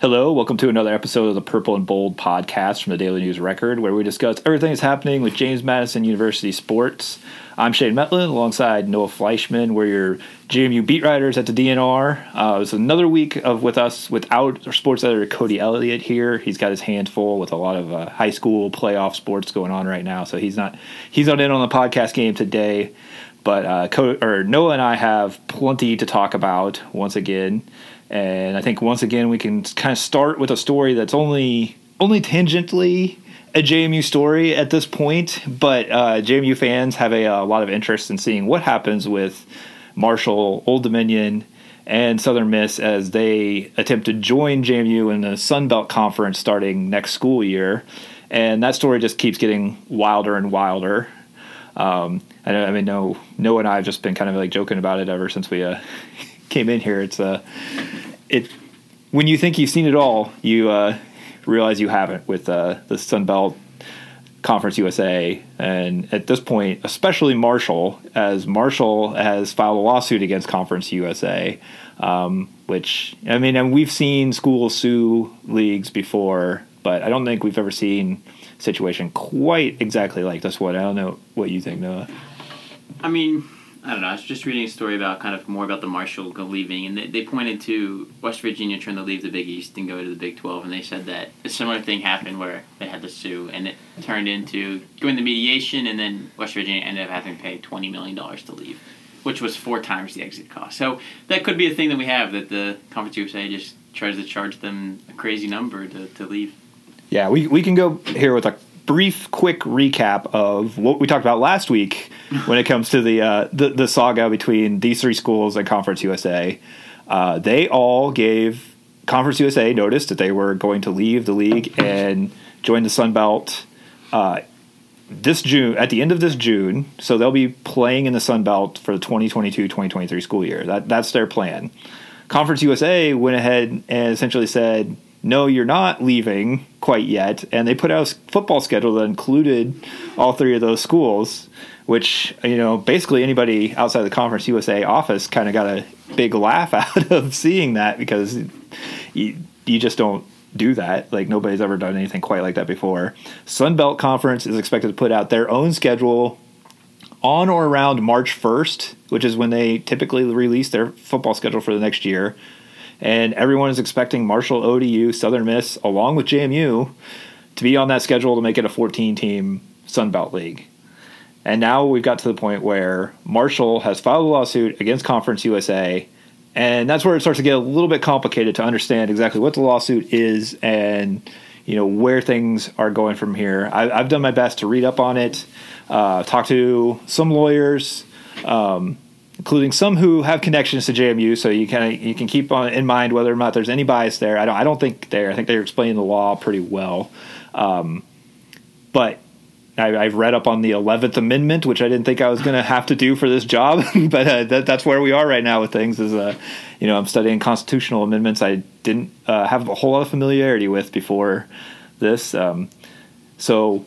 Hello, welcome to another episode of the Purple and Bold podcast from the Daily News Record, where we discuss everything that's happening with James Madison University sports. I'm Shane Metlin alongside Noah Fleischman. We're your JMU beat writers at the DNR. Uh, it's another week of with us without our sports editor Cody Elliott here. He's got his hands full with a lot of uh, high school playoff sports going on right now, so he's not he's not in on the podcast game today. But uh, Cody, or Noah and I have plenty to talk about once again. And I think once again we can kind of start with a story that's only only tangentially a JMU story at this point, but uh, JMU fans have a, a, lot of interest in seeing what happens with Marshall, Old Dominion, and Southern Miss as they attempt to join JMU in the Sun Belt Conference starting next school year. And that story just keeps getting wilder and wilder. Um, I, I mean, no, Noah and I have just been kind of like joking about it ever since we uh, came in here. It's uh, it when you think you've seen it all, you uh, realize you haven't with uh, the Sun Belt Conference USA, and at this point, especially Marshall, as Marshall has filed a lawsuit against Conference USA, um, which I mean, and we've seen schools sue leagues before, but I don't think we've ever seen a situation quite exactly like this one. I don't know what you think, Noah. I mean, I don't know. I was just reading a story about kind of more about the Marshall leaving, and they, they pointed to West Virginia trying to leave the Big East and go to the Big Twelve, and they said that a similar thing happened where they had to sue, and it turned into going to mediation, and then West Virginia ended up having to pay twenty million dollars to leave, which was four times the exit cost. So that could be a thing that we have that the Conference USA just tries to charge them a crazy number to, to leave. Yeah, we, we can go here with a brief, quick recap of what we talked about last week when it comes to the uh, the, the, saga between these three schools and Conference USA. Uh, they all gave Conference USA notice that they were going to leave the league and join the Sun Belt uh, this June at the end of this June. So they'll be playing in the Sun Belt for the 2022-2023 school year. That that's their plan. Conference USA went ahead and essentially said no, you're not leaving quite yet. And they put out a football schedule that included all three of those schools, which, you know, basically anybody outside the Conference USA office kind of got a big laugh out of seeing that because you, you just don't do that. Like nobody's ever done anything quite like that before. Sun Belt Conference is expected to put out their own schedule on or around March 1st, which is when they typically release their football schedule for the next year and everyone is expecting Marshall, ODU, Southern Miss, along with JMU, to be on that schedule to make it a 14 team Sun Belt League. And now we've got to the point where Marshall has filed a lawsuit against Conference USA. And that's where it starts to get a little bit complicated to understand exactly what the lawsuit is and you know where things are going from here. I, have done my best to read up on it, uh, talk to some lawyers, um, including some who have connections to JMU. So you kind of you can keep on in mind whether or not there's any bias there. I don't I don't think there. I think they're explaining the law pretty well. Um, but I, have read up on the Eleventh Amendment, which I didn't think I was going to have to do for this job, but uh, that, that's where we are right now with things. Is uh, you know I'm studying constitutional amendments I didn't uh, have a whole lot of familiarity with before this. Um, so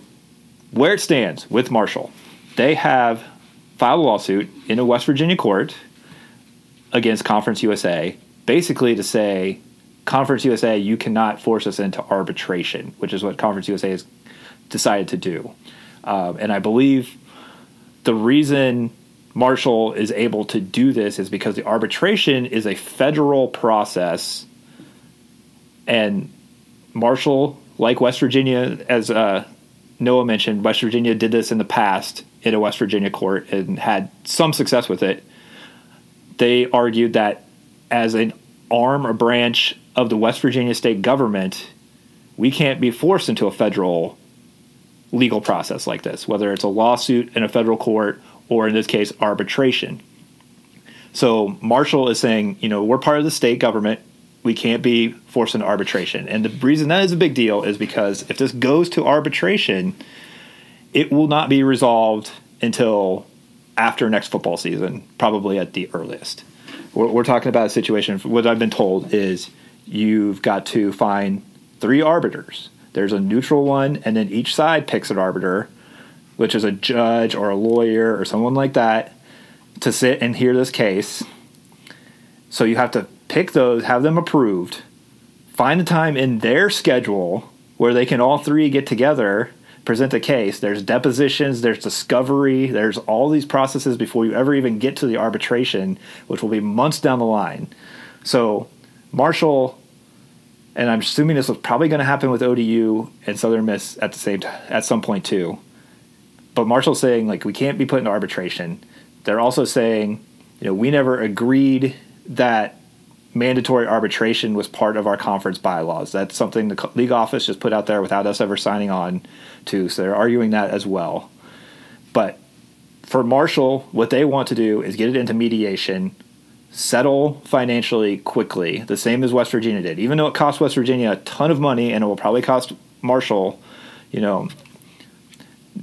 where it stands with Marshall, they have filed a lawsuit in a West Virginia court against Conference USA, basically to say, Conference USA, you cannot force us into arbitration, which is what Conference USA has decided to do. Um, and I believe the reason Marshall is able to do this is because the arbitration is a federal process, and Marshall, like West Virginia, as uh, Noah mentioned, West Virginia did this in the past in a West Virginia court and had some success with it. They argued that as an arm or branch of the West Virginia state government, we can't be forced into a federal legal process like this, whether it's a lawsuit in a federal court or in this case, arbitration. So Marshall is saying, you know, we're part of the state government. We can't be forced into arbitration. And the reason that is a big deal is because if this goes to arbitration, it will not be resolved until after next football season, probably at the earliest. We're, we're talking about a situation. What I've been told is you've got to find three arbiters. There's a neutral one, and then each side picks an arbiter, which is a judge or a lawyer or someone like that, to sit and hear this case. So you have to pick those, have them approved, find a time in their schedule where they can all three get together, present a case. There's depositions, there's discovery, there's all these processes before you ever even get to the arbitration, which will be months down the line. So, Marshall, and I'm assuming this was probably going to happen with ODU and Southern Miss at the same time at some point too. But Marshall's saying like we can't be put into arbitration. They're also saying, you know, we never agreed that mandatory arbitration was part of our conference bylaws. That's something the league office just put out there without us ever signing on to. So they're arguing that as well. But for Marshall, what they want to do is get it into mediation, settle financially quickly, the same as West Virginia did. Even though it cost West Virginia a ton of money and it will probably cost Marshall, you know,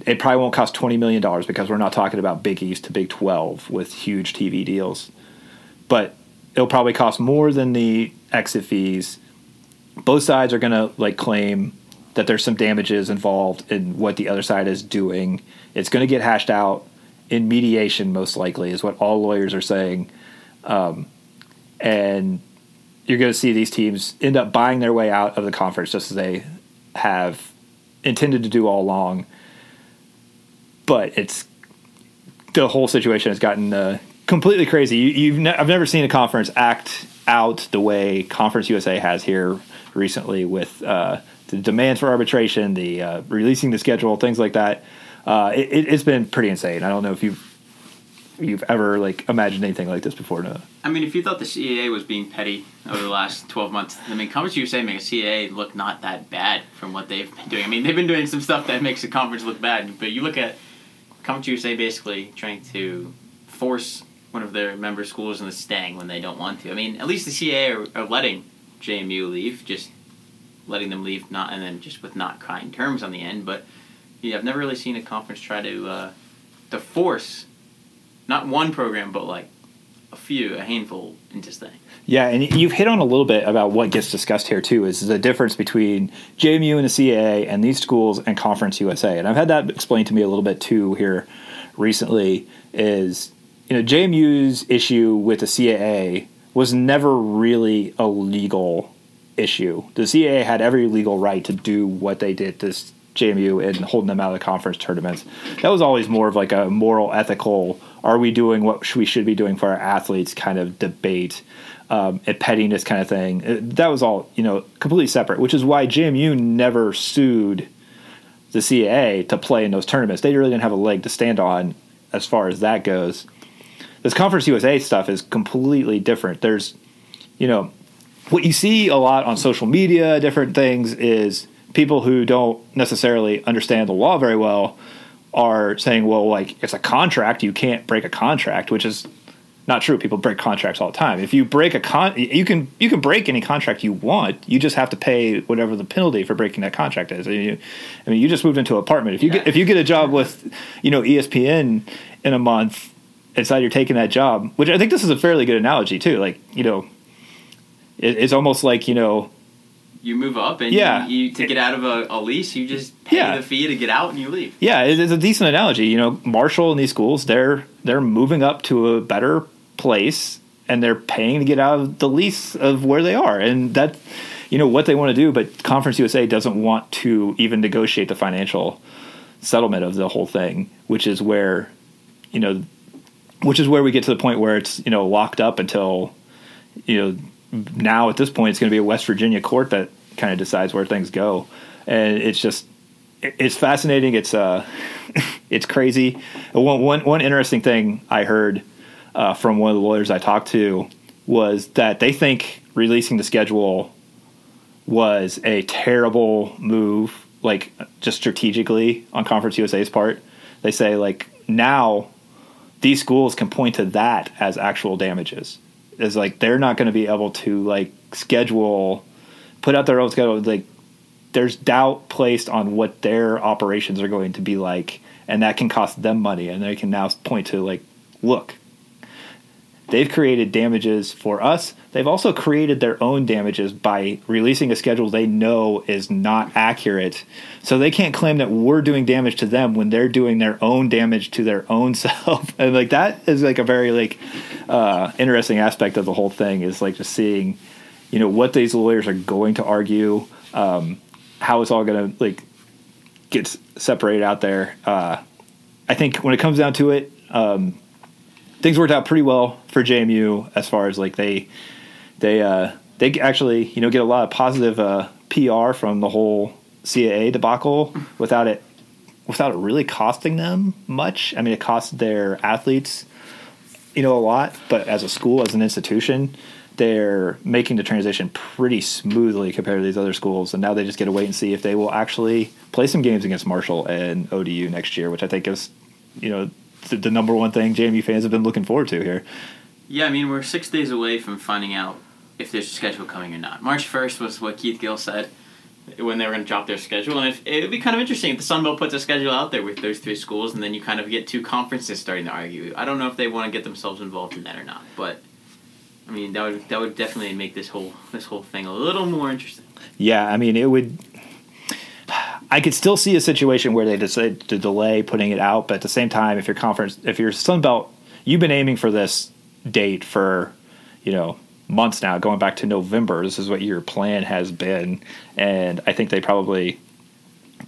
it probably won't cost $20 million because we're not talking about Big East to Big 12 with huge TV deals. But it'll probably cost more than the exit fees. Both sides are going to like claim that there's some damages involved in what the other side is doing. It's going to get hashed out in mediation, most likely, is what all lawyers are saying. Um, and you're going to see these teams end up buying their way out of the conference just as they have intended to do all along. But it's the whole situation has gotten uh, completely crazy. You, have ne- I've never seen a conference act out the way Conference USA has here recently with uh, the demands for arbitration, the uh, releasing the schedule, things like that. Uh, it, has been pretty insane. I don't know if you've you've ever like imagined anything like this before. No. I mean, if you thought the CAA was being petty over the last twelve months, I mean, Conference USA makes CAA look not that bad from what they've been doing. I mean, they've been doing some stuff that makes the conference look bad, but you look at Conference USA basically trying to force one of their member schools in the staying when they don't want to. I mean, at least the CAA are, are letting JMU leave, just letting them leave, not and then just with not kind terms on the end. But yeah, I've never really seen a conference try to uh, to force not one program, but like a few, a handful into staying. Yeah, and you've hit on a little bit about what gets discussed here too is the difference between JMU and the CAA and these schools and Conference USA. And I've had that explained to me a little bit too here recently. Is you know, JMU's issue with the CAA was never really a legal issue. The CAA had every legal right to do what they did to JMU and holding them out of the conference tournaments. That was always more of like a moral, ethical, are we doing what we should be doing for our athletes kind of debate, um, and pettiness kind of thing. Uh, that was all, you know, completely separate, which is why JMU never sued the CAA to play in those tournaments. They really didn't have a leg to stand on as far as that goes this Conference USA stuff is completely different. There's, you know, what you see a lot on social media, different things, is people who don't necessarily understand the law very well are saying, well, like, it's a contract, you can't break a contract, which is not true. People break contracts all the time. If you break a con, you can you can break any contract you want. You just have to pay whatever the penalty for breaking that contract is. I mean, you, I mean, you just moved into an apartment. If you yeah. get if you get a job with, you know, ESPN in a month, decide you're taking that job, which I think this is a fairly good analogy too. Like, you know, it, it's almost like, you know, you move up and yeah, you, you to get out of a, a, lease, you just pay yeah. the fee to get out and you leave. Yeah, it's a decent analogy. You know, Marshall and these schools, they're they're moving up to a better place and they're paying to get out of the lease of where they are. And that you know what they want to do, but Conference USA doesn't want to even negotiate the financial settlement of the whole thing, which is where you know which is where we get to the point where it's you know locked up until you know now at this point it's going to be a West Virginia court that kind of decides where things go, and it's just it's fascinating. It's uh it's crazy. One one one interesting thing I heard uh, from one of the lawyers I talked to was that they think releasing the schedule was a terrible move, like just strategically on Conference USA's part. They say like now these schools can point to that as actual damages. Is like they're not going to be able to like schedule, put out their own schedule. Like there's doubt placed on what their operations are going to be like, and that can cost them money. And they can now point to like, look, They've created damages for us. They've also created their own damages by releasing a schedule they know is not accurate. So they can't claim that we're doing damage to them when they're doing their own damage to their own self. And like that is like a very like uh, interesting aspect of the whole thing is like just seeing you know what these lawyers are going to argue, um, how it's all going to like get separated out there. Uh, I think when it comes down to it, um, things worked out pretty well for JMU as far as like they they uh, they actually you know get a lot of positive uh, PR from the whole CAA debacle without it without it really costing them much. I mean, it cost their athletes you know a lot, but as a school, as an institution, they're making the transition pretty smoothly compared to these other schools. And now they just get to wait and see if they will actually play some games against Marshall and ODU next year, which I think is you know the, the number one thing JMU fans have been looking forward to here. Yeah, I mean we're six days away from finding out if there's a schedule coming or not. March first was what Keith Gill said when they were going to drop their schedule, and if, it would be kind of interesting if the Sun Belt puts a schedule out there with those three schools, and then you kind of get two conferences starting to argue. I don't know if they want to get themselves involved in that or not, but I mean that would that would definitely make this whole this whole thing a little more interesting. Yeah, I mean it would. I could still see a situation where they decide to delay putting it out, but at the same time, if your conference, if your Sun Belt, you've been aiming for this date for, you know, months now, going back to November. This is what your plan has been, and I think they probably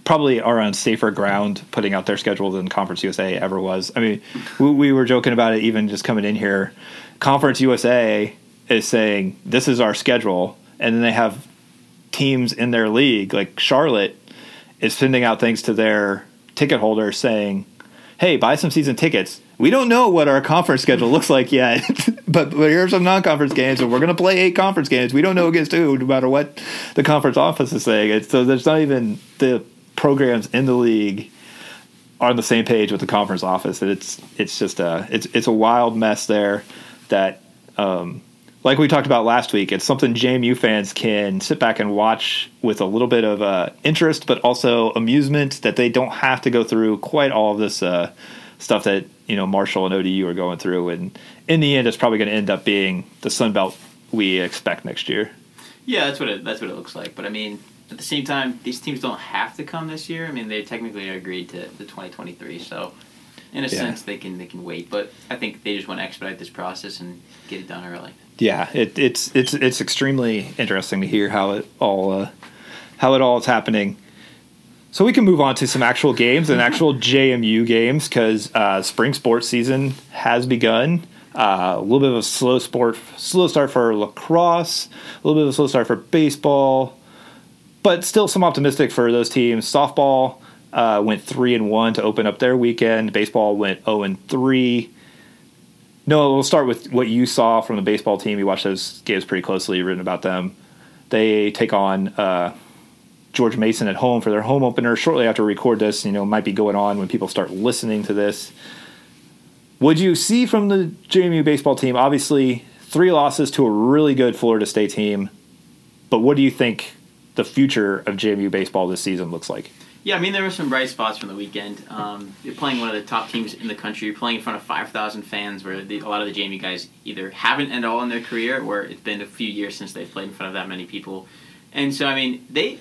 probably are on safer ground putting out their schedule than Conference USA ever was. I mean, we, we were joking about it even just coming in here. Conference USA is saying this is our schedule, and then they have teams in their league like Charlotte is sending out things to their ticket holders saying, "Hey, buy some season tickets. We don't know what our conference schedule looks like yet, but, but here's some non-conference games, and we're going to play eight conference games. We don't know against who, no matter what the conference office is saying. It's, so there's not even the programs in the league are on the same page with the conference office, and it's it's just a it's it's a wild mess there that." Um, like we talked about last week, it's something JMU fans can sit back and watch with a little bit of uh, interest, but also amusement that they don't have to go through quite all of this uh, stuff that you know Marshall and ODU are going through. And in the end, it's probably going to end up being the Sun Belt we expect next year. Yeah, that's what it that's what it looks like. But I mean, at the same time, these teams don't have to come this year. I mean, they technically agreed to the 2023, so in a yeah. sense, they can they can wait. But I think they just want to expedite this process and get it done early yeah, it, it's it's it's extremely interesting to hear how it all uh, how it all is happening. So we can move on to some actual games and actual JMU games because uh, spring sports season has begun. Uh, a little bit of a slow sport, slow start for lacrosse, a little bit of a slow start for baseball, but still some optimistic for those teams. Softball uh, went three and one to open up their weekend. Baseball went zero oh and three. No, we'll start with what you saw from the baseball team. You watched those games pretty closely. You've written about them. They take on uh, George Mason at home for their home opener shortly after we record this. You know, might be going on when people start listening to this. Would you see from the JMU baseball team? Obviously, three losses to a really good Florida State team. But what do you think the future of JMU baseball this season looks like? Yeah, I mean there were some bright spots from the weekend. Um, you're playing one of the top teams in the country. You're playing in front of five thousand fans, where the, a lot of the JMU guys either haven't at all in their career, or it's been a few years since they've played in front of that many people. And so, I mean, they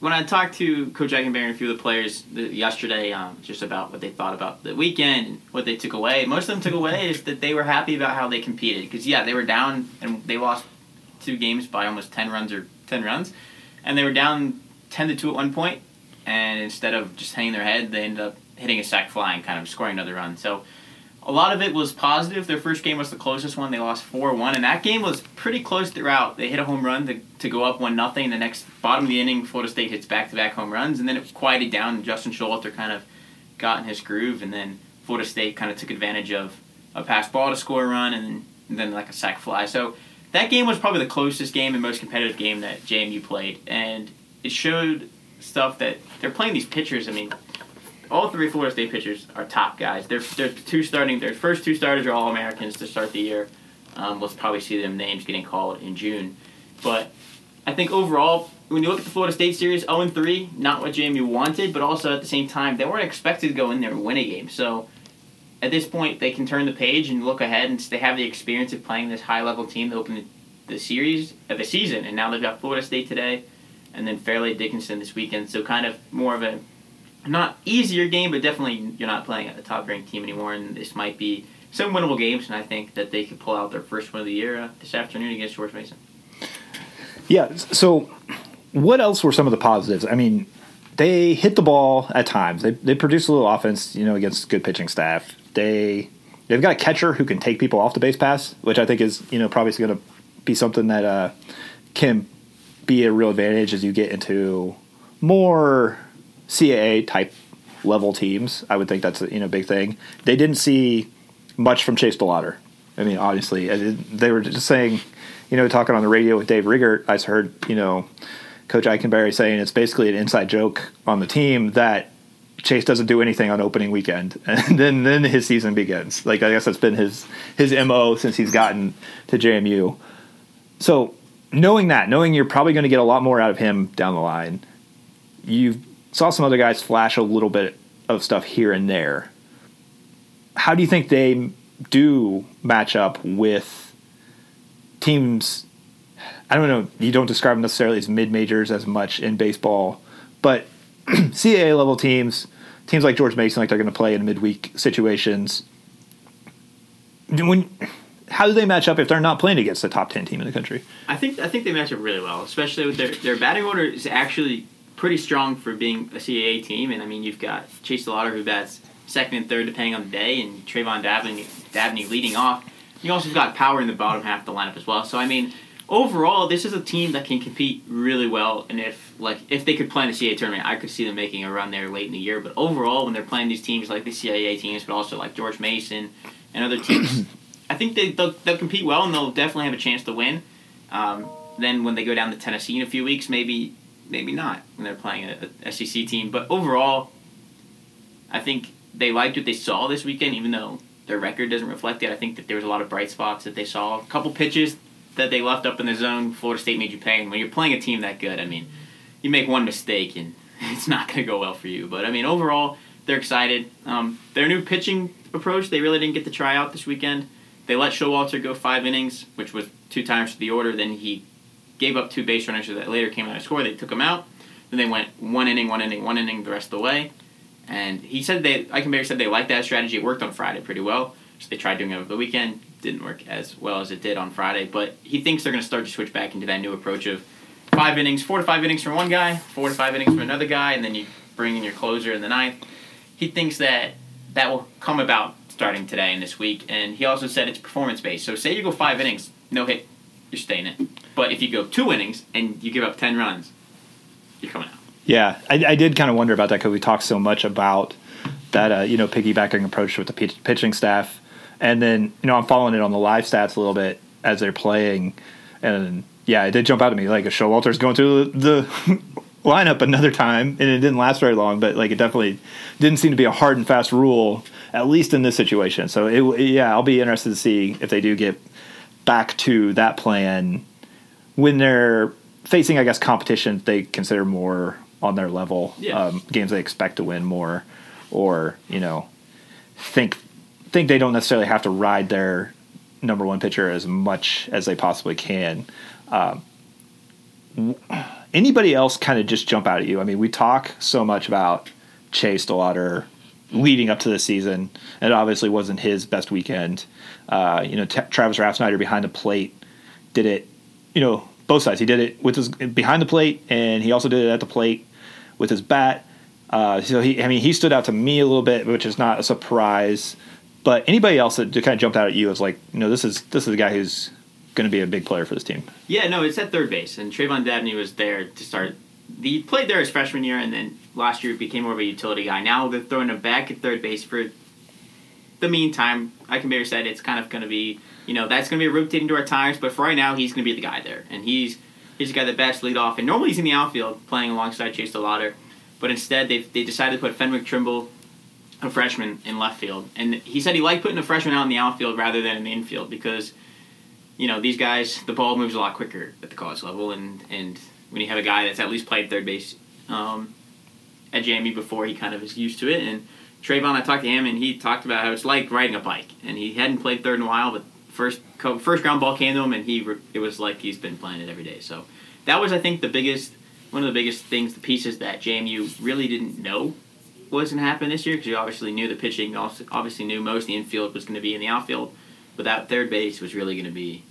when I talked to Coach Ikenberry and a few of the players yesterday, um, just about what they thought about the weekend and what they took away. Most of them took away is that they were happy about how they competed. Because yeah, they were down and they lost two games by almost ten runs or ten runs, and they were down ten to two at one point and instead of just hanging their head, they ended up hitting a sac fly and kind of scoring another run. So a lot of it was positive. Their first game was the closest one. They lost 4 1, and that game was pretty close throughout. They hit a home run to, to go up 1 nothing. The next bottom of the inning, Florida State hits back to back home runs, and then it quieted down. Justin Showalter kind of got in his groove, and then Florida State kind of took advantage of a pass ball to score a run, and then, and then like a sac fly. So that game was probably the closest game and most competitive game that JMU played, and it showed stuff that they're playing these pitchers. I mean, all three Florida State pitchers are top guys. They're, they're two starting. Their first two starters are all Americans to start the year. Um, we'll probably see them names getting called in June, but I think overall, when you look at the Florida State series, 0 3, not what JMU wanted, but also at the same time, they weren't expected to go in there and win a game. So at this point, they can turn the page and look ahead, and they have the experience of playing this high level team to open the, the series of the season. And now they've got Florida State today and then Fairleigh Dickinson this weekend. So kind of more of a not easier game, but definitely you're not playing at the top ranked team anymore, and this might be some winnable games. And I think that they could pull out their first win of the year uh, this afternoon against George Mason. Yeah. So, what else were some of the positives? I mean, they hit the ball at times. They they produce a little offense, you know, against good pitching staff. They they've got a catcher who can take people off the base pass, which I think is you know probably going to be something that uh, can be a real advantage as you get into more CAA type level teams. I would think that's a you know big thing. They didn't see much from Chase DeLauter. I mean, obviously, they were just saying, you know, talking on the radio with Dave Riggert. I heard you know Coach Ikenberry saying it's basically an inside joke on the team that Chase doesn't do anything on opening weekend, and then then his season begins. Like I guess that's been his his mo since he's gotten to JMU. So knowing that, knowing you're probably going to get a lot more out of him down the line, you saw some other guys flash a little bit of stuff here and there. How do you think they do match up with teams? I don't know. You don't describe them necessarily as mid majors as much in baseball, but CAA level teams, teams like George Mason, like they're going to play in midweek situations. When how do they match up if they're not playing against the top ten team in the country? I think I think they match up really well, especially with their their batting order is actually pretty strong for being a CAA team. And I mean, you've got Chase DeLauter who bats second and third depending on the day, and Trevon Dabney, Dabney leading off. You also got power in the bottom half of the lineup as well. So I mean, overall, this is a team that can compete really well. And if like if they could play in the CAA tournament, I could see them making a run there late in the year. But overall, when they're playing these teams like the CAA teams, but also like George Mason and other teams, I think they they'll, they'll, compete well and they'll definitely have a chance to win. Um, then when they go down to Tennessee in a few weeks, maybe maybe not when they're playing a, a SEC team. But overall, I think they liked what they saw this weekend, even though their record doesn't reflect it. I think that there was a lot of bright spots that they saw. A couple pitches that they left up in the zone, Florida State made you pay. And when you're playing a team that good, I mean, you make one mistake and it's not going to go well for you. But I mean, overall, they're excited. Um, their new pitching approach, they really didn't get to try out this weekend. They let Showalter go five innings, which was two times the order. Then he gave up two base runners that later came out of score. They took him out. Then they went one inning, one inning, one inning the rest of the way. And he said they, Ikenberry said they liked that strategy. It worked on Friday pretty well. So they tried doing it over the weekend. Didn't work as well as it did on Friday. But he thinks they're going to start to switch back into that new approach of five innings, four to five innings from one guy, four to five innings from another guy, and then you bring in your closer in the ninth. He thinks that that will come about starting today and this week. And he also said it's performance based. So say you go five innings, no hit, you're staying in. But if you go two innings and you give up ten runs, you're coming out. Yeah, I, I did kind of wonder about that because we talked so much about that, uh, you know, piggybacking approach with the pitch, pitching staff, and then you know I'm following it on the live stats a little bit as they're playing, and yeah, it did jump out at me like a Showalter's going through the, the lineup another time, and it didn't last very long, but like it definitely didn't seem to be a hard and fast rule at least in this situation. So it, yeah, I'll be interested to see if they do get back to that plan when they're facing, I guess, competition they consider more on their level, yeah. um, games they expect to win more, or you know, think think they don't necessarily have to ride their number one pitcher as much as they possibly can. Um, anybody else kind of just jump out at you? I mean, we talk so much about Chase DeLauter leading up to the season. It obviously wasn't his best weekend. Uh, you know, T- Travis Reifsnyder behind the plate did it. You know, both sides. He did it with his behind the plate, and he also did it at the plate with his bat. Uh, so he, I mean, he stood out to me a little bit, which is not a surprise. But anybody else that kind of jumped out at you as like, you know, this is this is a guy who's going to be a big player for this team. Yeah, no, it's at third base, and Trevon Dabney was there to start. He played there his freshman year, and then last year became more of a utility guy. Now they're throwing him back at third base for the meantime. Ikenberry said it's kind of going to be, you know, that's going to be rotating to our tires, but for right now, he's going to be the guy there, and he's he's the guy that best lead off. And normally he's in the outfield playing alongside Chase DeLauter, but instead they they decided to put Fenwick Trimble, a freshman, in left field, and he said he liked putting a freshman out in the outfield rather than in the infield because you know, these guys, the ball moves a lot quicker at the college level, and and when you have a guy that's at least played third base um, at JMU before, he kind of is used to it. And Trevon, I talked to him, and he talked about how it's like riding a bike, and he hadn't played third in a while, but first first ground ball came to him, and he it was like he's been playing it every day. So that was, I think, the biggest one of the biggest things, the pieces that JMU really didn't know was going to happen this year because you obviously knew the pitching, obviously knew most of the infield was going to be in the outfield but that third base was really going to be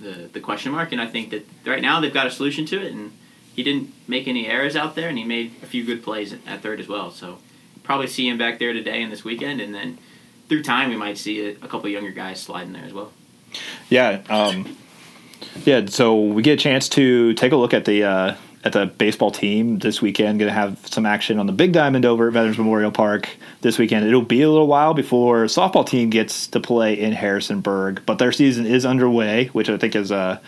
the the question mark. And I think that right now they've got a solution to it, and he didn't make any errors out there, and he made a few good plays at third as well. So probably see him back there today and this weekend, and then through time we might see a, a couple younger guys slide in there as well. Yeah, um, yeah. So we get a chance to take a look at the uh, at the baseball team this weekend. Going to have some action on the Big Diamond over at Veterans Memorial Park this weekend. It'll be a little while before softball team gets to play in Harrisonburg, but their season is underway, which I think is uh,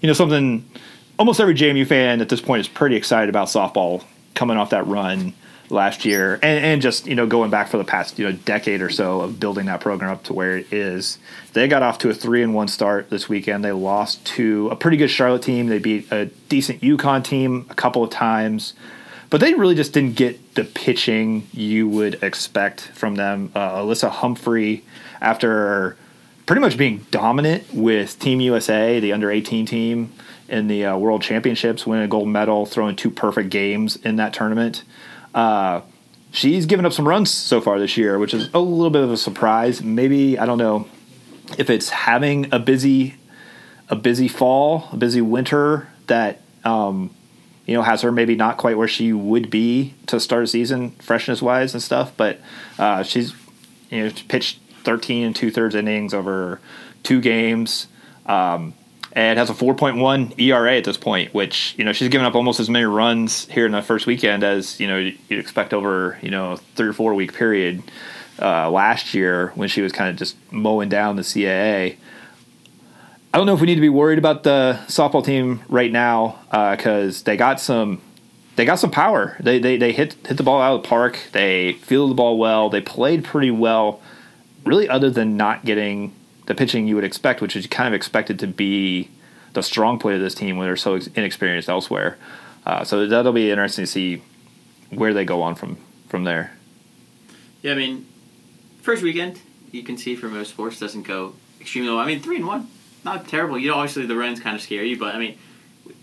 you know something almost every JMU fan at this point is pretty excited about softball coming off that run last year and, and just you know going back for the past you know decade or so of building that program up to where it is. They got off to a three and one start this weekend. They lost to a pretty good charlotte team. They beat a decent UConn team a couple of times but they really just didn't get the pitching you would expect from them. Uh, alissa humphrey after pretty much being dominant with team usa the under 18 team in the uh, world championships winning a gold medal throwing two perfect games in that tournament uh, she's given up some runs so far this year, which is a little bit of a surprise. Maybe I don't know if it's having a busy a busy fall, a busy winter that um, you know has her maybe not quite where she would be to start a season freshness wise and stuff. But uh, she's you know pitched 13 and two thirds innings over two games. Um, and has a 4.1 ERA at this point, which you know she's given up almost as many runs here in the first weekend as you know you'd expect over you know three or four week period uh, last year when she was kind of just mowing down the CAA. I don't know if we need to be worried about the softball team right now because uh, they got some they got some power. They, they they hit hit the ball out of the park. They fielded the ball well. They played pretty well. Really, other than not getting the pitching you would expect, which is kind of expected to be the strong point of this team when they're so inexperienced elsewhere. Uh, so that'll be interesting to see where they go on from from there. Yeah, I mean, first weekend you can see for most sports doesn't go extremely well. I mean, three and one, not terrible. You know, obviously the runs kind of scare you, but I mean,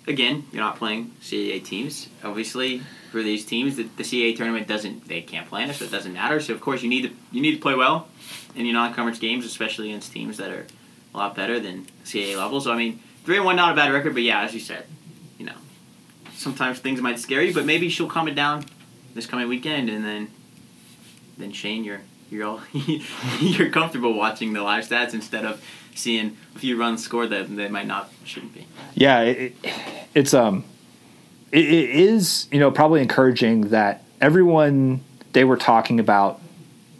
again, you're not playing CAA teams. Obviously, for these teams, the, the CAA tournament doesn't they can't plan it, so it doesn't matter. So of course you need to you need to play well in your non-conference games, especially against teams that are a lot better than CAA level. So I mean, three and one, not a bad record, but yeah, as you said, you know, sometimes things might scare you, but maybe she'll calm it down this coming weekend, and then then Shane, you're you're all you're comfortable watching the live stats instead of seeing a few runs scored that they might not shouldn't be. Yeah, it, it's um, it, it is you know probably encouraging that everyone they were talking about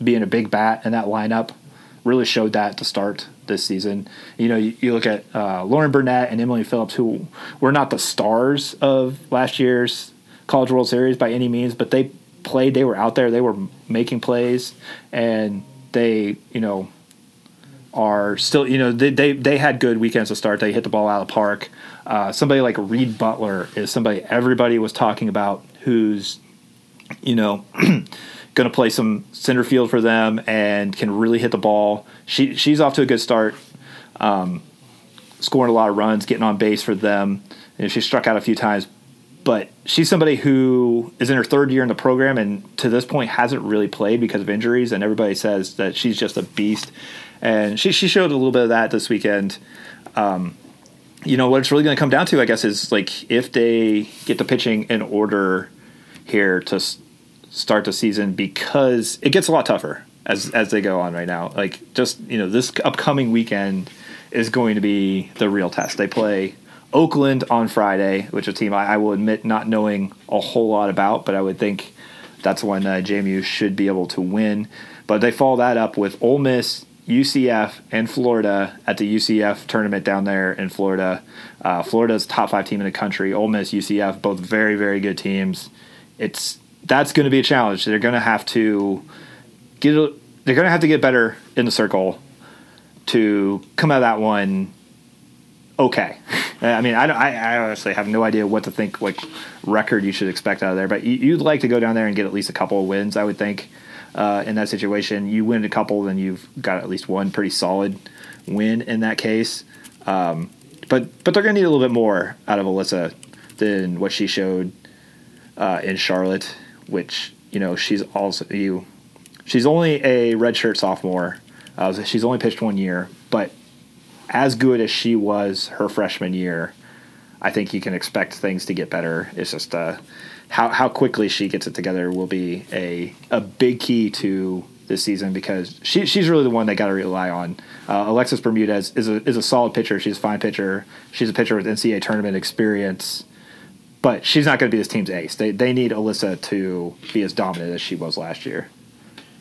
being a big bat in that lineup really showed that to start this season. You know, you, you look at uh, Lauren Bernett and Emily Phillips, who were not the stars of last year's College World Series by any means, but they played. They were out there. They were making plays, and they, you know, are still, you know, they they, they had good weekends to start. They hit the ball out of the park. Uh, somebody like Reed Butler is somebody everybody was talking about, who's, you know. going to play some center field for them and can really hit the ball. She she's off to a good start, um, scoring a lot of runs, getting on base for them. And she struck out a few times, but she's somebody who is in her third year in the program and to this point hasn't really played because of injuries. And everybody says that she's just a beast, and she she showed a little bit of that this weekend. Um, you know what it's really going to come down to, I guess, is like if they get the pitching in order here to start the season because it gets a lot tougher as as they go on right now. Like just you know this upcoming weekend is going to be the real test. They play Oakland on Friday, which a team I, I will admit not knowing a whole lot about, but I would think that's one uh, JMU should be able to win. But they follow that up with Ole Miss, UCF, and Florida at the UCF tournament down there in Florida. Uh, Florida's top five team in the country. Ole Miss, UCF, both very very good teams. It's that's going to be a challenge. They're going to have to get. They're going to have to get better in the circle to come out of that one okay. I mean, I, I, I, honestly have no idea what to think like record you should expect out of there, but you, would like to go down there and get at least a couple of wins. I would think uh, in that situation, you win a couple, then you've got at least one pretty solid win in that case. Um, but but they're going to need a little bit more out of Alissa than what she showed uh, in Charlotte which you know she's also you. She's only a redshirt sophomore. Uh, she's only pitched one year, but as good as she was her freshman year, I think you can expect things to get better. It's just uh, how how quickly she gets it together will be a a big key to this season because she she's really the one they got to rely on. Uh, Alexis Bermudez is a is a solid pitcher. She's a fine pitcher. She's a pitcher with NCAA tournament experience, but she's not going to be this team's ace. They they need Alissa to be as dominant as she was last year.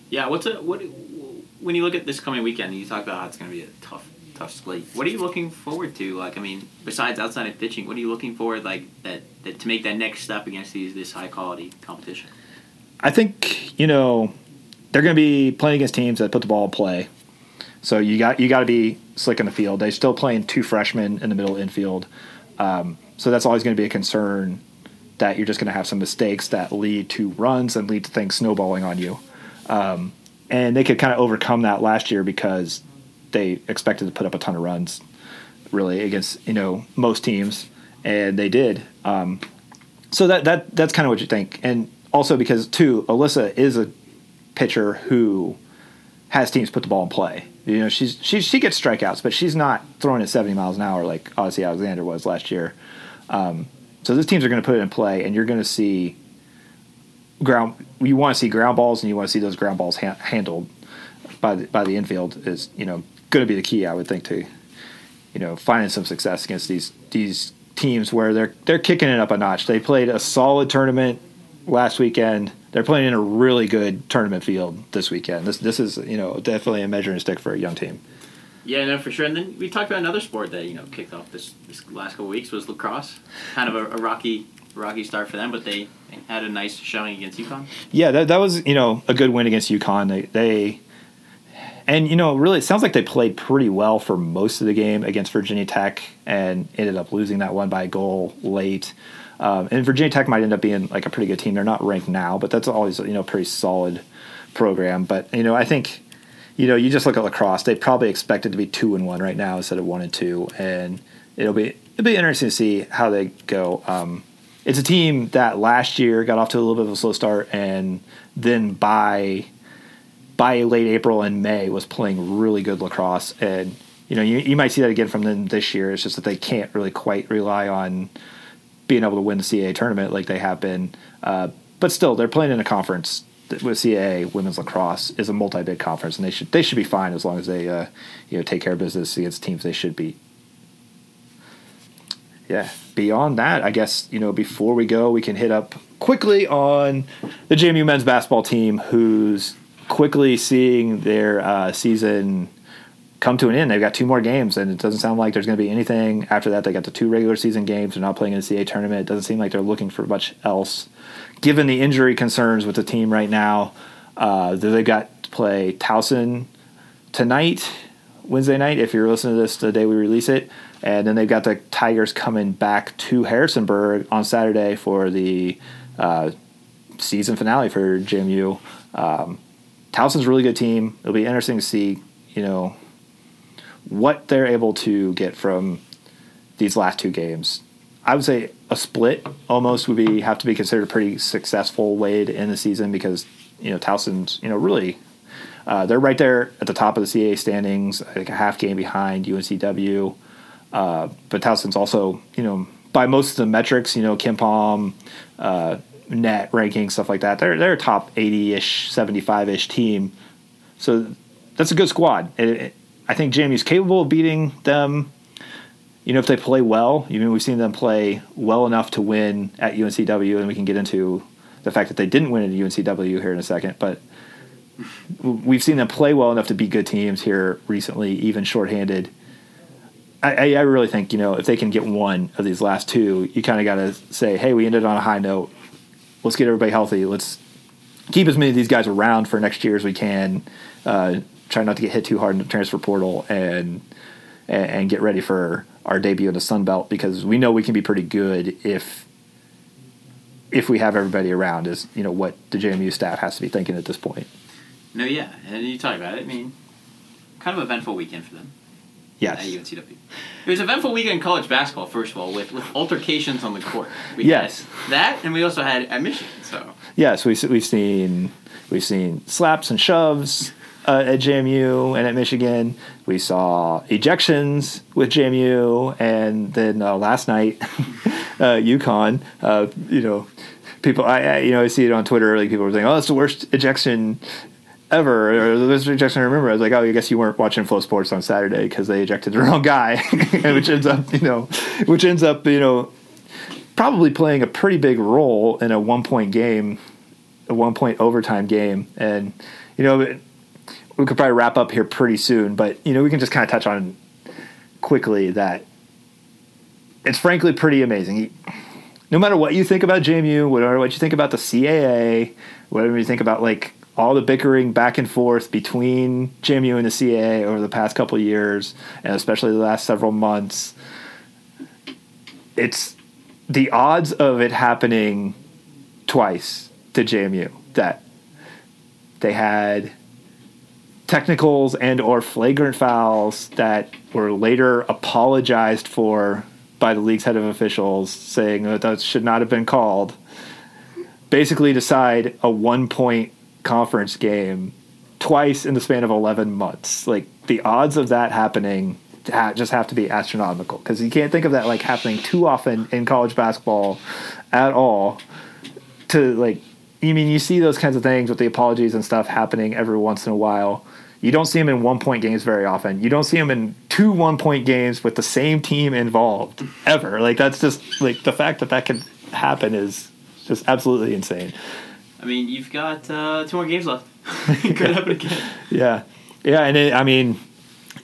Yeah, what's a what when you look at this coming weekend? You talk about how it's going to be a tough tough slate. What are you looking forward to? Like, I mean, besides outside of pitching, what are you looking forward like that, that to make that next step against these this high quality competition? I think you know they're going to be playing against teams that put the ball in play. So you got you got to be slick in the field. They're still playing two freshmen in the middle infield, um, so that's always going to be a concern that you're just going to have some mistakes that lead to runs and lead to things snowballing on you. Um, and they could kind of overcome that last year because they expected to put up a ton of runs, really against you know most teams, and they did. Um, so that that that's kind of what you think, and also because too, Alissa is a pitcher who has teams put the ball in play. You know, she's she she gets strikeouts, but she's not throwing at seventy miles an hour like Odicci Alexander was last year. Um, so those teams are going to put it in play, and you're going to see ground. You want to see ground balls, and you want to see those ground balls ha- handled by the by the infield is you know going to be the key, I would think, to you know finding some success against these these teams where they're they're kicking it up a notch. They played a solid tournament last weekend. They're playing in a really good tournament field this weekend. This this is you know definitely a measuring stick for a young team. Yeah, no, for sure. And then we talked about another sport that you know kicked off this, this last couple weeks was lacrosse. Kind of a, a rocky rocky start for them, but they had a nice showing against UConn. Yeah, that, that was you know a good win against UConn. They they and you know, really, it sounds like they played pretty well for most of the game against Virginia Tech, and ended up losing that one by a goal late. Um, and Virginia Tech might end up being like a pretty good team. They're not ranked now, but that's always you know pretty solid program. But you know, I think you know you just look at lacrosse; they probably expected to be two and one right now instead of one and two, and it'll be it'll be interesting to see how they go. Um, it's a team that last year got off to a little bit of a slow start, and then by by late April and May was playing really good lacrosse. And, you know, you, you might see that again from them this year. It's just that they can't really quite rely on being able to win the CAA tournament like they have been. Uh, but still, they're playing in a conference with CAA women's lacrosse is a multi-bid conference, and they should they should be fine as long as they uh, you know take care of business against teams they should beat. Yeah. Beyond that, I guess you know before we go, we can hit up quickly on the JMU men's basketball team, who's quickly seeing their uh, season come to an end. They've got two more games, and it doesn't sound like there's going to be anything after that. They got the two regular season games. They're not playing in the CA tournament. It doesn't seem like they're looking for much else. Given the injury concerns with the team right now, uh, they've got to play Towson tonight, Wednesday night, if you're listening to this the day we release it. And then they've got the Tigers coming back to Harrisonburg on Saturday for the uh, season finale for JMU. Um, Towson's a really good team. It'll be interesting to see, you know, what they're able to get from these last two games. I would say a split almost would be have to be considered a pretty successful way to end the season because you know Towson's you know really uh, they're right there at the top of the CAA standings, like a half game behind UNCW. Uh, but Towson's also you know by most of the metrics, you know KenPom, uh, net ranking stuff like that. They're they're a top eighty ish, seventy five ish team. So that's a good squad. It, it, I think JMU's capable of beating them. You know, if they play well, you know, we've seen them play well enough to win at UNCW, and we can get into the fact that they didn't win at UNCW here in a second. But we've seen them play well enough to beat good teams here recently, even shorthanded. I, I really think you know if they can get one of these last two, you kind of got to say, hey, we ended on a high note let's get everybody healthy. Let's keep as many of these guys around for next year as we can. Uh, try not to get hit too hard in the transfer portal and and get ready for our debut in the Sun Belt because we know we can be pretty good if if we have everybody around. Is you know what the JMU staff has to be thinking at this point. No, yeah, and you talk about it. I mean, kind of eventful weekend for them. Yes. At UNCW. It was an eventful weekend in college basketball, first of all, with, with altercations on the court. We yes. that, and we also had at Michigan. So. Yes, we we've seen we've seen slaps and shoves. uh, at JMU and at Michigan. We saw ejections with JMU, and then uh, last night, uh, UConn. Uh, you know, people. I, I, you know I see it on Twitter. Like people were saying, "Oh, that's the worst ejection." Ever or the worst ejection I remember. I was like, oh, I guess you weren't watching FloSports on Saturday because they ejected the wrong guy, which ends up, you know, which ends up, you know, probably playing a pretty big role in a one point game, a one point overtime game. And, you know, we could probably wrap up here pretty soon, but, you know, we can just kind of touch on quickly that it's frankly pretty amazing. No matter what you think about JMU, whatever what you think about the CAA, whatever you think about like all the bickering back and forth between JMU and the CAA over the past couple years, and especially the last several months, it's the odds of it happening twice to JMU that they had technicals and or flagrant fouls that were later apologized for by the league's head of officials saying that those should not have been called basically decide a one point conference game twice in the span of 11 months like the odds of that happening just have to be astronomical because you can't think of that like happening too often in college basketball at all. To like, you mean you see those kinds of things with the apologies and stuff happening every once in a while. You don't see them in one point games very often. You don't see them in two one point games with the same team involved ever. Like that's just like the fact that that can happen is just absolutely insane. I mean, you've got uh, two more games left. Could happen again. Yeah, yeah, and it, I mean,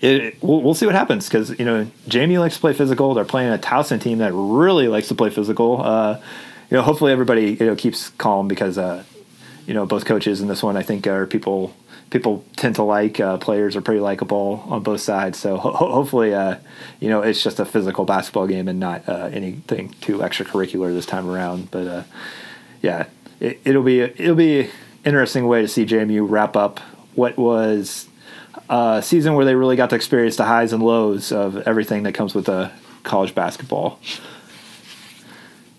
it, we'll, we'll, see what happens because you know JMU likes to play physical. They're playing a Towson team that really likes to play physical. Uh, you know, hopefully everybody you know keeps calm because uh, you know both coaches in this one I think are people people tend to like. Uh, players are pretty likable on both sides, so ho- hopefully uh, you know it's just a physical basketball game and not uh, anything too extracurricular this time around. But uh, yeah, it, it'll be it'll be interesting way to see JMU wrap up what was a season where they really got to experience the highs and lows of everything that comes with a college basketball.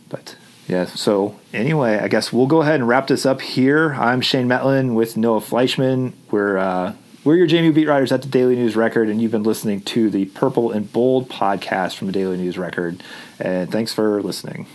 But yeah, so anyway, I guess we'll go ahead and wrap this up here. I'm Shane Metlin with Noah Fleischman. We're uh, we're your JMU beat writers at the Daily News Record, and you've been listening to the Purple and Bold podcast from the Daily News Record. And thanks for listening.